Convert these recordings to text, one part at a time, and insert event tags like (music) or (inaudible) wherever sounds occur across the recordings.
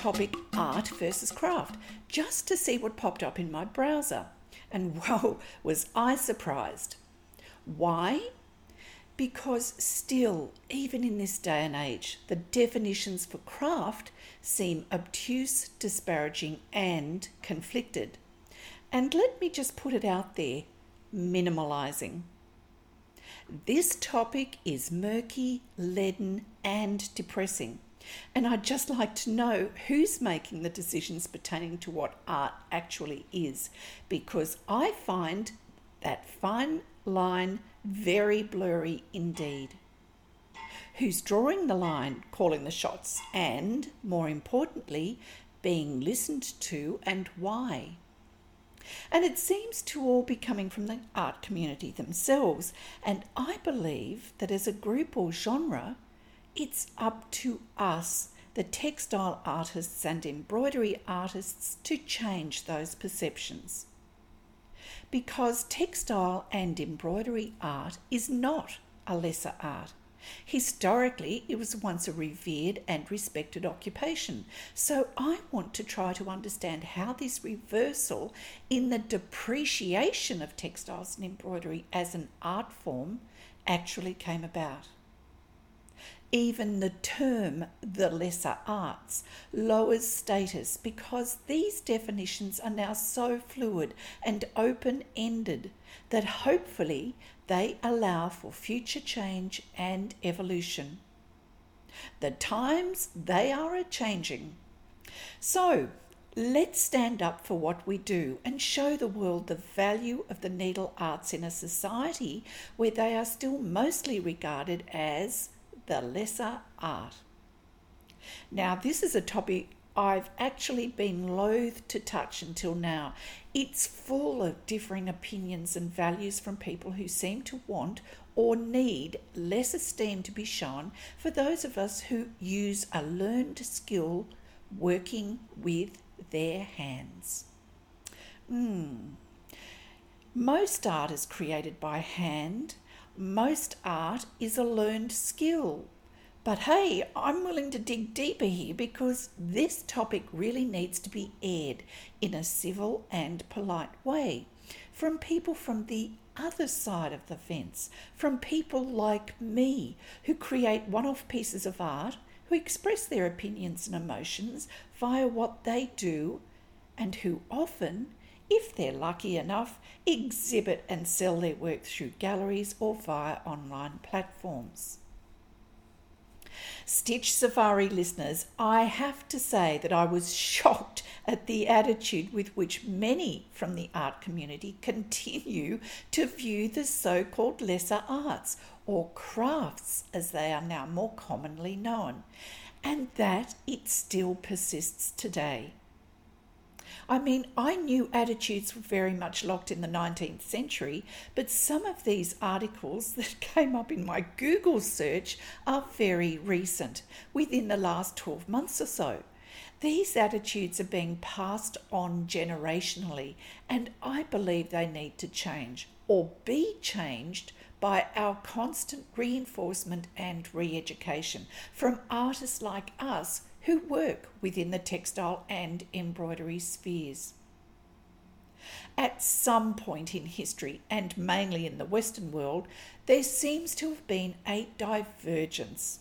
topic art versus craft just to see what popped up in my browser. And (laughs) whoa, was I surprised. Why? Because still, even in this day and age, the definitions for craft seem obtuse, disparaging, and conflicted. And let me just put it out there minimalizing. This topic is murky, leaden, and depressing. And I'd just like to know who's making the decisions pertaining to what art actually is, because I find that fine line very blurry indeed. Who's drawing the line, calling the shots, and, more importantly, being listened to and why? And it seems to all be coming from the art community themselves. And I believe that as a group or genre, it's up to us, the textile artists and embroidery artists, to change those perceptions. Because textile and embroidery art is not a lesser art. Historically, it was once a revered and respected occupation. So I want to try to understand how this reversal in the depreciation of textiles and embroidery as an art form actually came about. Even the term the lesser arts lowers status because these definitions are now so fluid and open ended that hopefully they allow for future change and evolution. The times they are a changing. So, let's stand up for what we do and show the world the value of the needle arts in a society where they are still mostly regarded as the lesser art. Now, this is a topic I've actually been loath to touch until now. It's full of differing opinions and values from people who seem to want or need less esteem to be shown for those of us who use a learned skill working with their hands. Mm. Most art is created by hand most art is a learned skill. But hey, I'm willing to dig deeper here because this topic really needs to be aired in a civil and polite way from people from the other side of the fence, from people like me who create one off pieces of art, who express their opinions and emotions via what they do, and who often if they're lucky enough, exhibit and sell their work through galleries or via online platforms. Stitch Safari listeners, I have to say that I was (laughs) shocked at the attitude with which many from the art community (laughs) continue to view the so called lesser arts, or crafts as they are now more commonly known, and that it still persists today. I mean, I knew attitudes were very much locked in the 19th century, but some of these articles (laughs) that came up in my Google search are very recent, within the last 12 months or so. These attitudes are being passed on generationally, and I believe they need to change or be changed by our constant reinforcement and re education from artists like us who work within the textile and embroidery spheres. At some point in history, and mainly in the Western world, there seems to have been a divergence.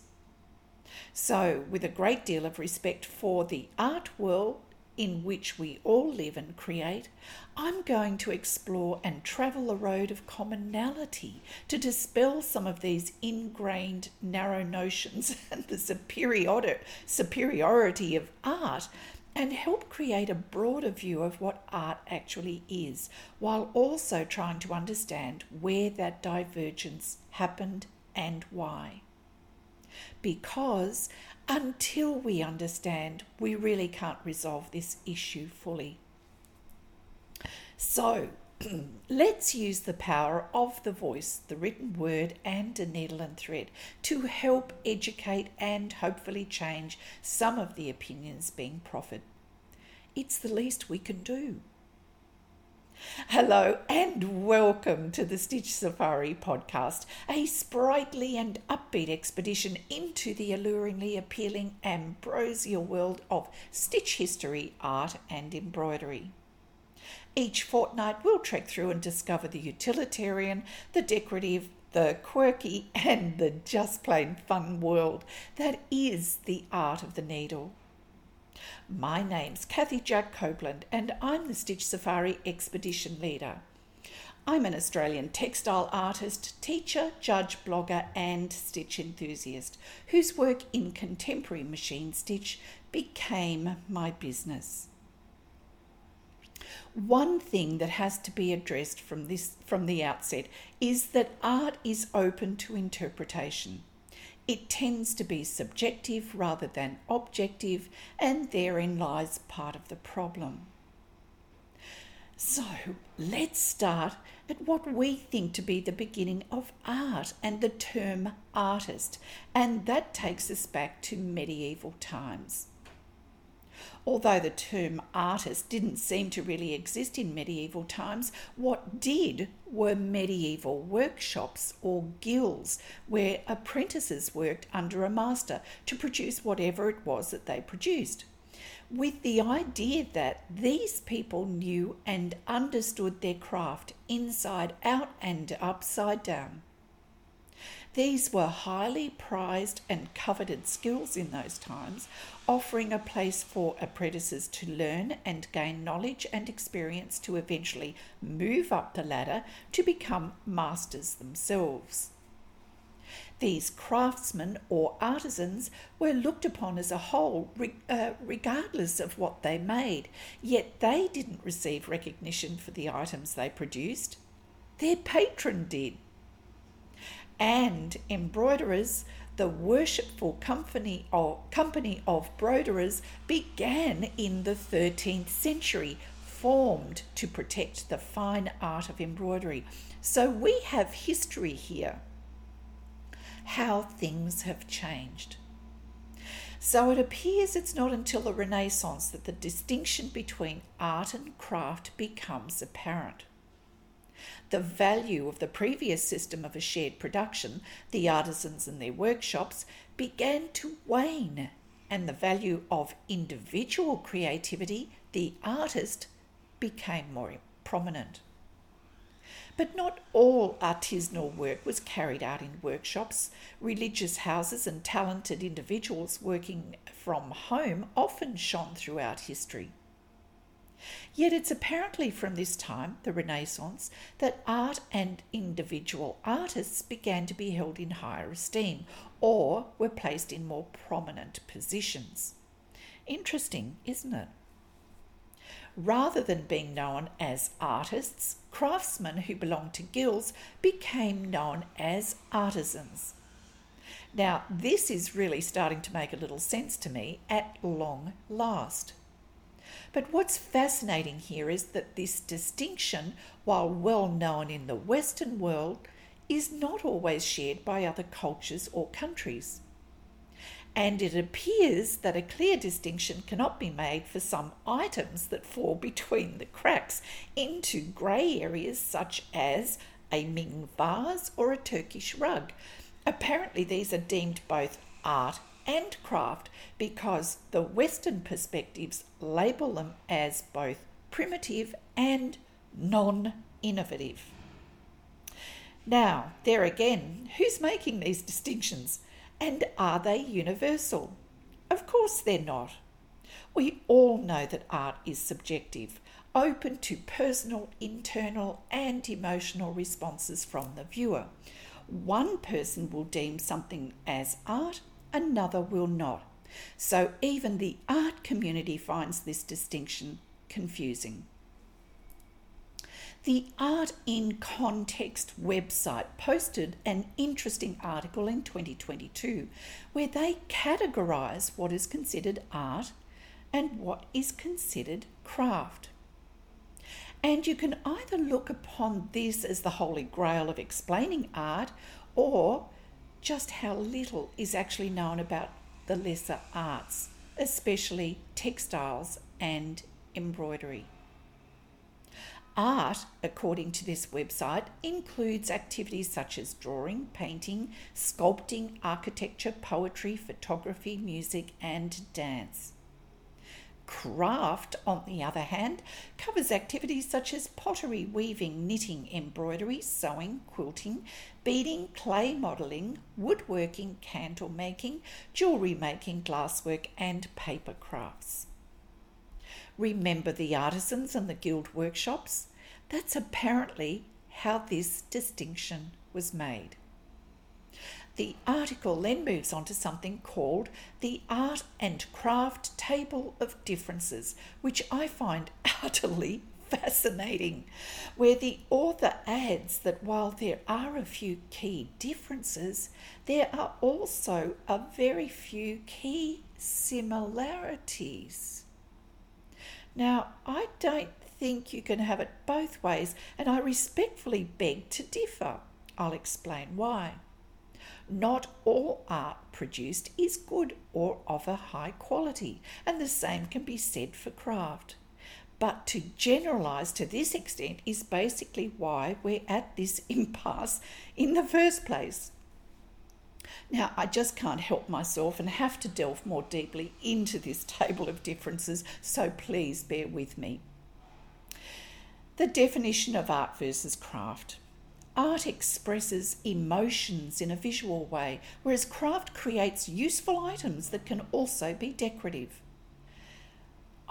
So, with a great deal of respect for the art world in which we all live and create, I'm going to explore and travel the road of commonality to dispel some of these ingrained narrow notions (laughs) and the superiority of art and help create a broader view of what art actually is, while also trying to understand where that divergence happened and why. Because until we understand, we really can't resolve this issue fully. So, (clears throat) let's use the power of the voice, the written word, and a needle and thread to help educate and hopefully change some of the opinions being proffered. It's the least we can do. Hello and welcome to the Stitch Safari podcast, a sprightly and upbeat expedition into the alluringly appealing ambrosial world of stitch history, art, and embroidery. Each fortnight, we'll trek through and discover the utilitarian, the decorative, the quirky, and the just plain fun world that is the art of the needle. My name's Kathy Jack Copeland, and I'm the Stitch Safari Expedition Leader. I'm an Australian textile artist, teacher, judge, blogger, and stitch enthusiast whose work in contemporary machine stitch became my business. One thing that has to be addressed from this from the outset is that art is open to interpretation. It tends to be subjective rather than objective, and therein lies part of the problem. So let's start at what we think to be the beginning of art and the term artist, and that takes us back to medieval times. Although the term artist didn't seem to really exist in medieval times, what did were medieval workshops or guilds where apprentices worked under a master to produce whatever it was that they produced. With the idea that these people knew and understood their craft inside out and upside down. These were highly prized and coveted skills in those times, offering a place for apprentices to learn and gain knowledge and experience to eventually move up the ladder to become masters themselves. These craftsmen or artisans were looked upon as a whole, uh, regardless of what they made, yet they didn't receive recognition for the items they produced. Their patron did and embroiderers, the worshipful company of, company of broiderers began in the 13th century, formed to protect the fine art of embroidery. So we have history here, how things have changed. So it appears it's not until the Renaissance that the distinction between art and craft becomes apparent the value of the previous system of a shared production, the artisans and their workshops, began to wane, and the value of individual creativity, the artist, became more prominent. But not all artisanal work was carried out in workshops. Religious houses and talented individuals working from home often shone throughout history. Yet it's apparently from this time, the Renaissance, that art and individual artists began to be held in higher esteem or were placed in more prominent positions. Interesting, isn't it? Rather than being known as artists, craftsmen who belonged to guilds became known as artisans. Now, this is really starting to make a little sense to me at long last. But what's fascinating here is that this distinction, while well known in the Western world, is not always shared by other cultures or countries. And it appears that a clear distinction cannot be made for some items that fall between the cracks into grey areas such as a Ming vase or a Turkish rug. Apparently, these are deemed both art and craft because the Western perspectives label them as both primitive and non innovative. Now, there again, who's making these distinctions and are they universal? Of course they're not. We all know that art is subjective, open to personal, internal, and emotional responses from the viewer. One person will deem something as art another will not. So even the art community finds this distinction confusing. The Art in Context website posted an interesting article in 2022 where they categorise what is considered art and what is considered craft. And you can either look upon this as the holy grail of explaining art or just how little is actually known about the lesser arts, especially textiles and embroidery. Art, according to this website, includes activities such as drawing, painting, sculpting, architecture, poetry, photography, music, and dance. Craft, on the other hand, covers activities such as pottery, weaving, knitting, embroidery, sewing, quilting, beading, clay modelling, woodworking, candle making, jewellery making, glasswork, and paper crafts. Remember the artisans and the guild workshops? That's apparently how this distinction was made. The article then moves on to something called the Art and Craft Table of Differences, which I find (laughs) utterly fascinating, where the author adds that while there are a few key differences, there are also a very few key similarities. Now, I don't think you can have it both ways, and I respectfully beg to differ. I'll explain why. Not all art produced is good or of a high quality, and the same can be said for craft. But to generalise to this extent is basically why we're at this (laughs) impasse in the first place. Now, I just can't help myself and have to delve more deeply into this table of differences, so please bear with me. The definition of art versus craft. Art expresses emotions in a visual way, whereas craft creates useful items that can also be decorative.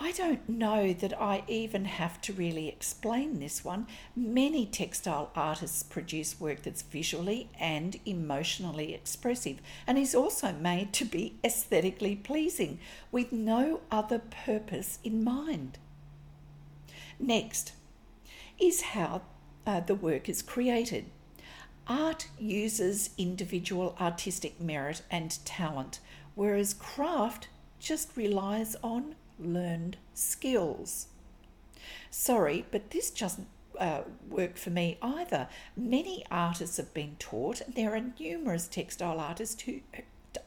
I don't know that I even have to really explain this one. Many textile artists produce work that's visually and emotionally expressive and is also made to be aesthetically pleasing with no other purpose in mind. Next is how uh, the work is created. Art uses individual artistic merit and talent, whereas craft just relies on learned skills. Sorry, but this doesn't uh, work for me either. Many artists have been taught, and there are numerous textile artists who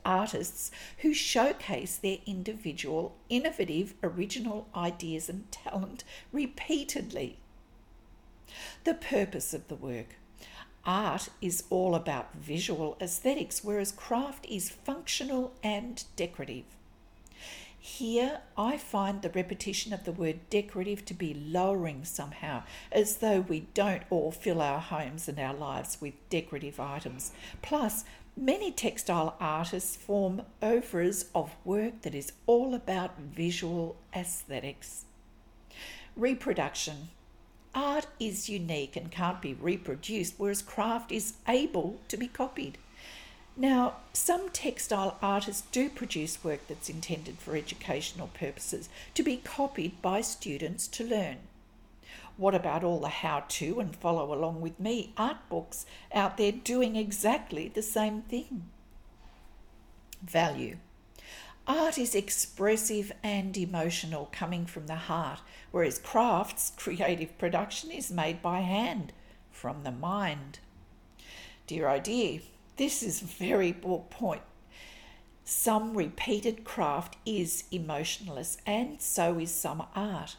artists who showcase their individual, innovative, original ideas and talent repeatedly the purpose of the work. Art is all about visual aesthetics, whereas craft is functional and decorative. Here, I find the repetition of the word decorative to be lowering somehow, as though we don't all fill our homes and our lives with decorative items. Plus, many textile artists form oeuvres of work that is all about visual aesthetics. Reproduction Art is unique and can't be reproduced, whereas craft is able to be copied. Now, some textile artists do produce work that's intended for educational purposes to be copied by students to learn. What about all the how to and follow along with me art books out there doing exactly the same thing? Value. Art is expressive and emotional, coming from the heart, whereas crafts, (laughs) creative production, is made by hand, from the mind. Dear idea, this is very broad point. Some repeated craft is emotionless, and so is some art.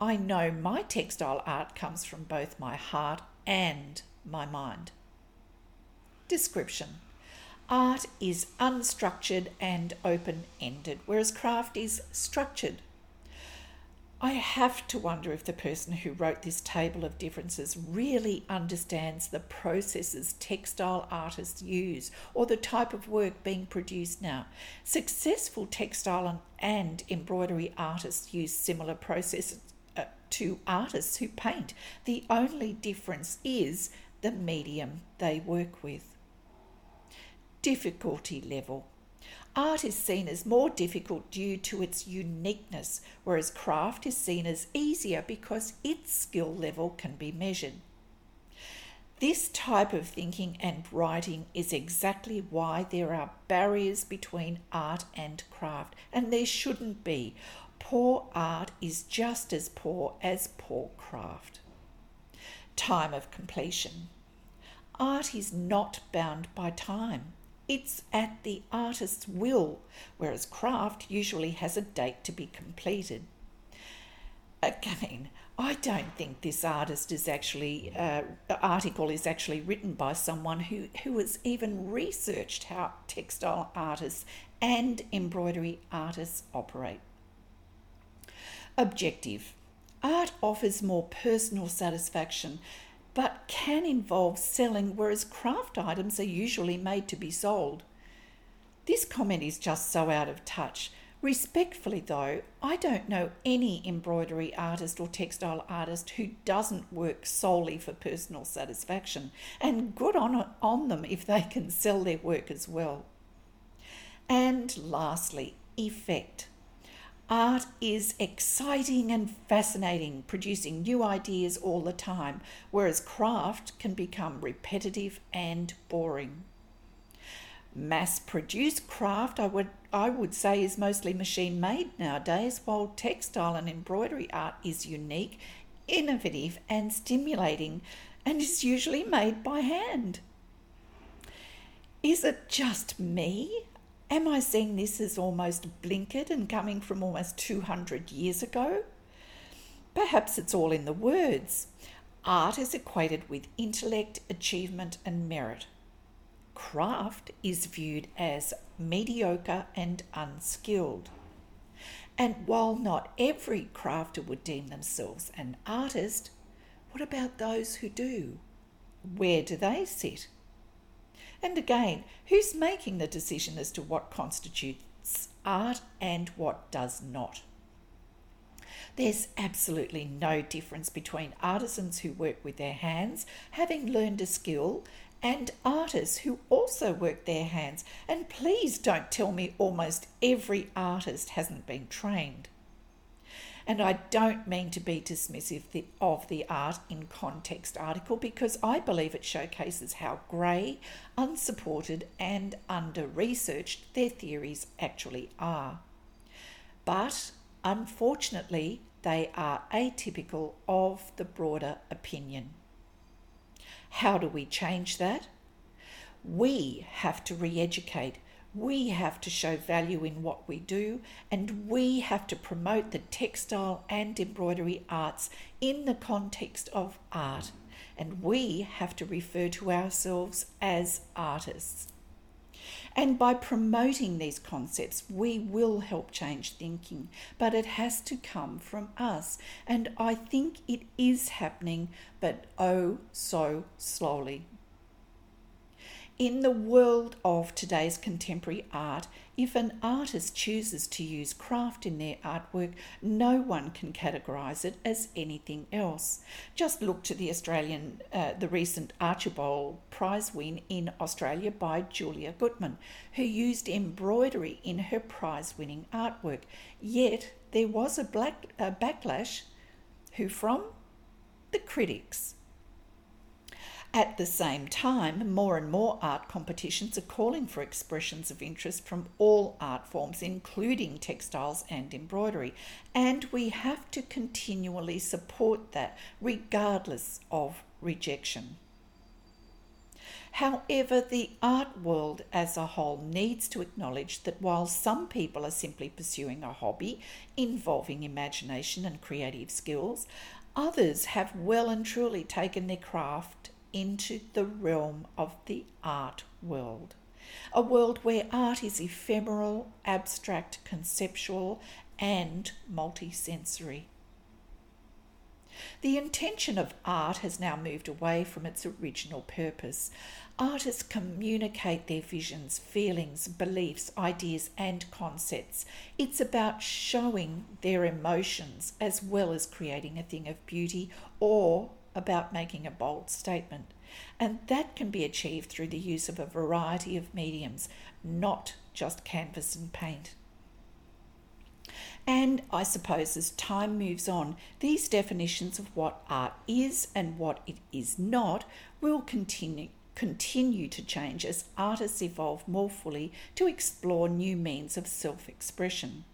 I know my textile art comes from both my heart and my mind. Description Art is unstructured and open ended, whereas craft is structured. I have to wonder if the person who wrote this table of differences really understands the processes textile artists use or the type of work being produced now. Successful textile and embroidery artists use similar processes uh, to artists who paint. The only difference is the medium they work with difficulty level. Art is seen as more difficult due to its uniqueness, whereas craft is seen as easier because its skill level can be measured. This type of thinking and writing is exactly why there are barriers between art and craft, and there shouldn't be. Poor art is just as poor as poor craft. Time of completion. Art is not bound by time. It's at the artist's will, whereas craft usually has a date to be completed. Again, I don't think this artist is actually uh, article is actually written by someone who who has even researched how textile artists and embroidery artists operate. Objective. Art offers more personal satisfaction but can involve selling, whereas craft items are usually made to be sold. This comment is just so out of touch. Respectfully, though, I don't know any embroidery artist or textile artist who doesn't work solely for personal satisfaction, and good on, on them if they can sell their work as well. And lastly, effect. Art is exciting and fascinating, producing new ideas all the time, whereas craft can become repetitive and boring. Mass produced craft, I would, I would say, is mostly machine made nowadays, while textile and embroidery art is unique, innovative, and stimulating, and is usually made by hand. Is it just me? Am I seeing this as almost blinkered and coming from almost 200 years ago? Perhaps it's all in the words. Art is equated with intellect, achievement, and merit. Craft is viewed as mediocre and unskilled. And while not every crafter would deem themselves an artist, what about those who do? Where do they sit? And again, who's making the decision as to what constitutes art and what does not? There's absolutely no difference between artisans who work with their hands, having learned a skill, and artists who also work their hands. And please don't tell me almost every artist hasn't been trained. And I don't mean to be dismissive of the art in context article because I believe it showcases how grey, unsupported, and under researched their theories actually are. But unfortunately, they are atypical of the broader opinion. How do we change that? We have to re educate we have to show value in what we do, and we have to promote the textile and embroidery arts in the context of art. And we have to refer to ourselves as artists. And by promoting these concepts, we will help change thinking, but it has to come from us. And I think it is happening, but oh so slowly. In the world of today's contemporary art, if an artist chooses to use craft in their artwork, no one can categorise it as anything else. Just look to the Australian, uh, the recent Archibald Prize win in Australia by Julia Gutman, who used embroidery in her prize-winning artwork. Yet there was a black a backlash. Who from? The critics. At the same time, more and more art competitions are calling for expressions of interest from all art forms, including textiles and embroidery, and we have to continually support that regardless of rejection. However, the art world as a whole needs to acknowledge that while some people are simply pursuing a hobby involving imagination and creative skills, others have well and truly taken their craft into the realm of the art world. A world where art is ephemeral, abstract, conceptual, and multisensory. The intention of art has now moved away from its original purpose. Artists communicate their visions, feelings, beliefs, ideas, and concepts. It's about showing their emotions as well as creating a thing of beauty or about making a bold statement. And that can be achieved through the use of a variety of mediums, not just canvas and paint. And I suppose as time moves on, these definitions of what art is and what it is not will continue continue to change as artists evolve more fully to explore new means of self expression.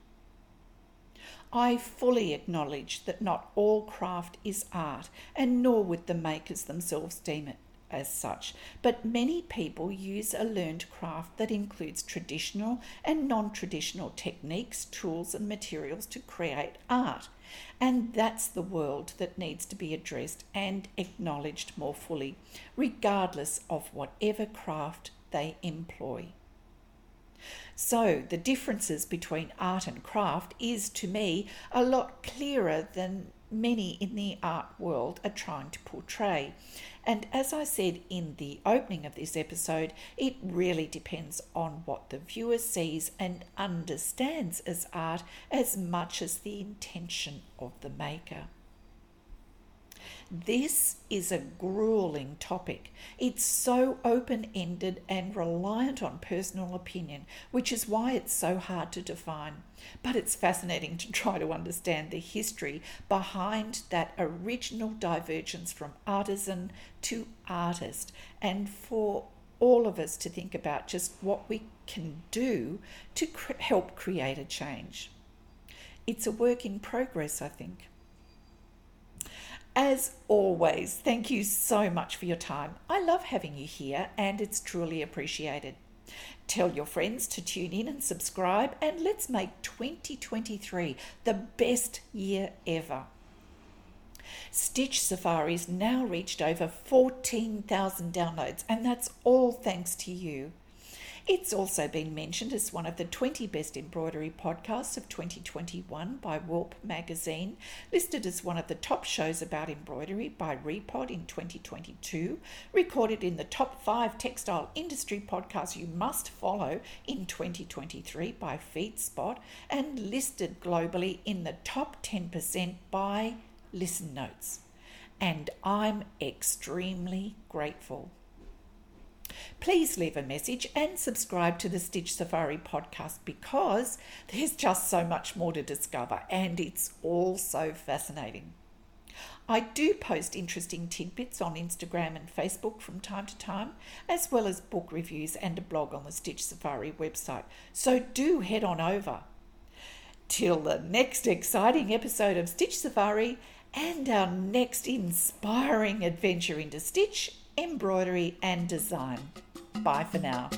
I fully acknowledge that not all craft is art, and nor would the makers themselves deem it as such, but many people use a learned craft that includes traditional and non traditional techniques, tools, and materials to create art. And that's the world that needs to be addressed and acknowledged more fully, regardless of whatever craft they employ. So, the differences between art and craft is to me a lot clearer than many in the art world are trying to portray. And as I said in the opening of this episode, it really depends on what the viewer sees and understands as art as much as the intention of the maker. This is a grueling topic. It's so open ended and reliant on personal opinion, which is why it's so hard to define. But it's fascinating to try to understand the history behind that original divergence from artisan to artist, and for all of us to think about just what we can do to help create a change. It's a work in progress, I think. As always, thank you so much for your time. I love having you here and it's truly appreciated. Tell your friends to tune in and subscribe, and let's make 2023 the best year ever. Stitch Safari's now reached over 14,000 downloads, and that's all thanks to you. It's also been mentioned as one of the 20 best embroidery podcasts of 2021 by Warp magazine, listed as one of the top shows about embroidery by Repod in 2022, recorded in the top 5 textile industry podcasts you must follow in 2023 by FeedSpot, and listed globally in the top 10% by Listen Notes. And I'm extremely grateful. Please leave a message and subscribe to the Stitch Safari podcast because there's just so much more to discover and it's all so fascinating. I do post interesting tidbits on Instagram and Facebook from time to time, as well as book reviews and a blog on the Stitch Safari website, so do head on over. Till the next exciting episode of Stitch Safari and our next inspiring adventure into Stitch embroidery, and design. Bye for now.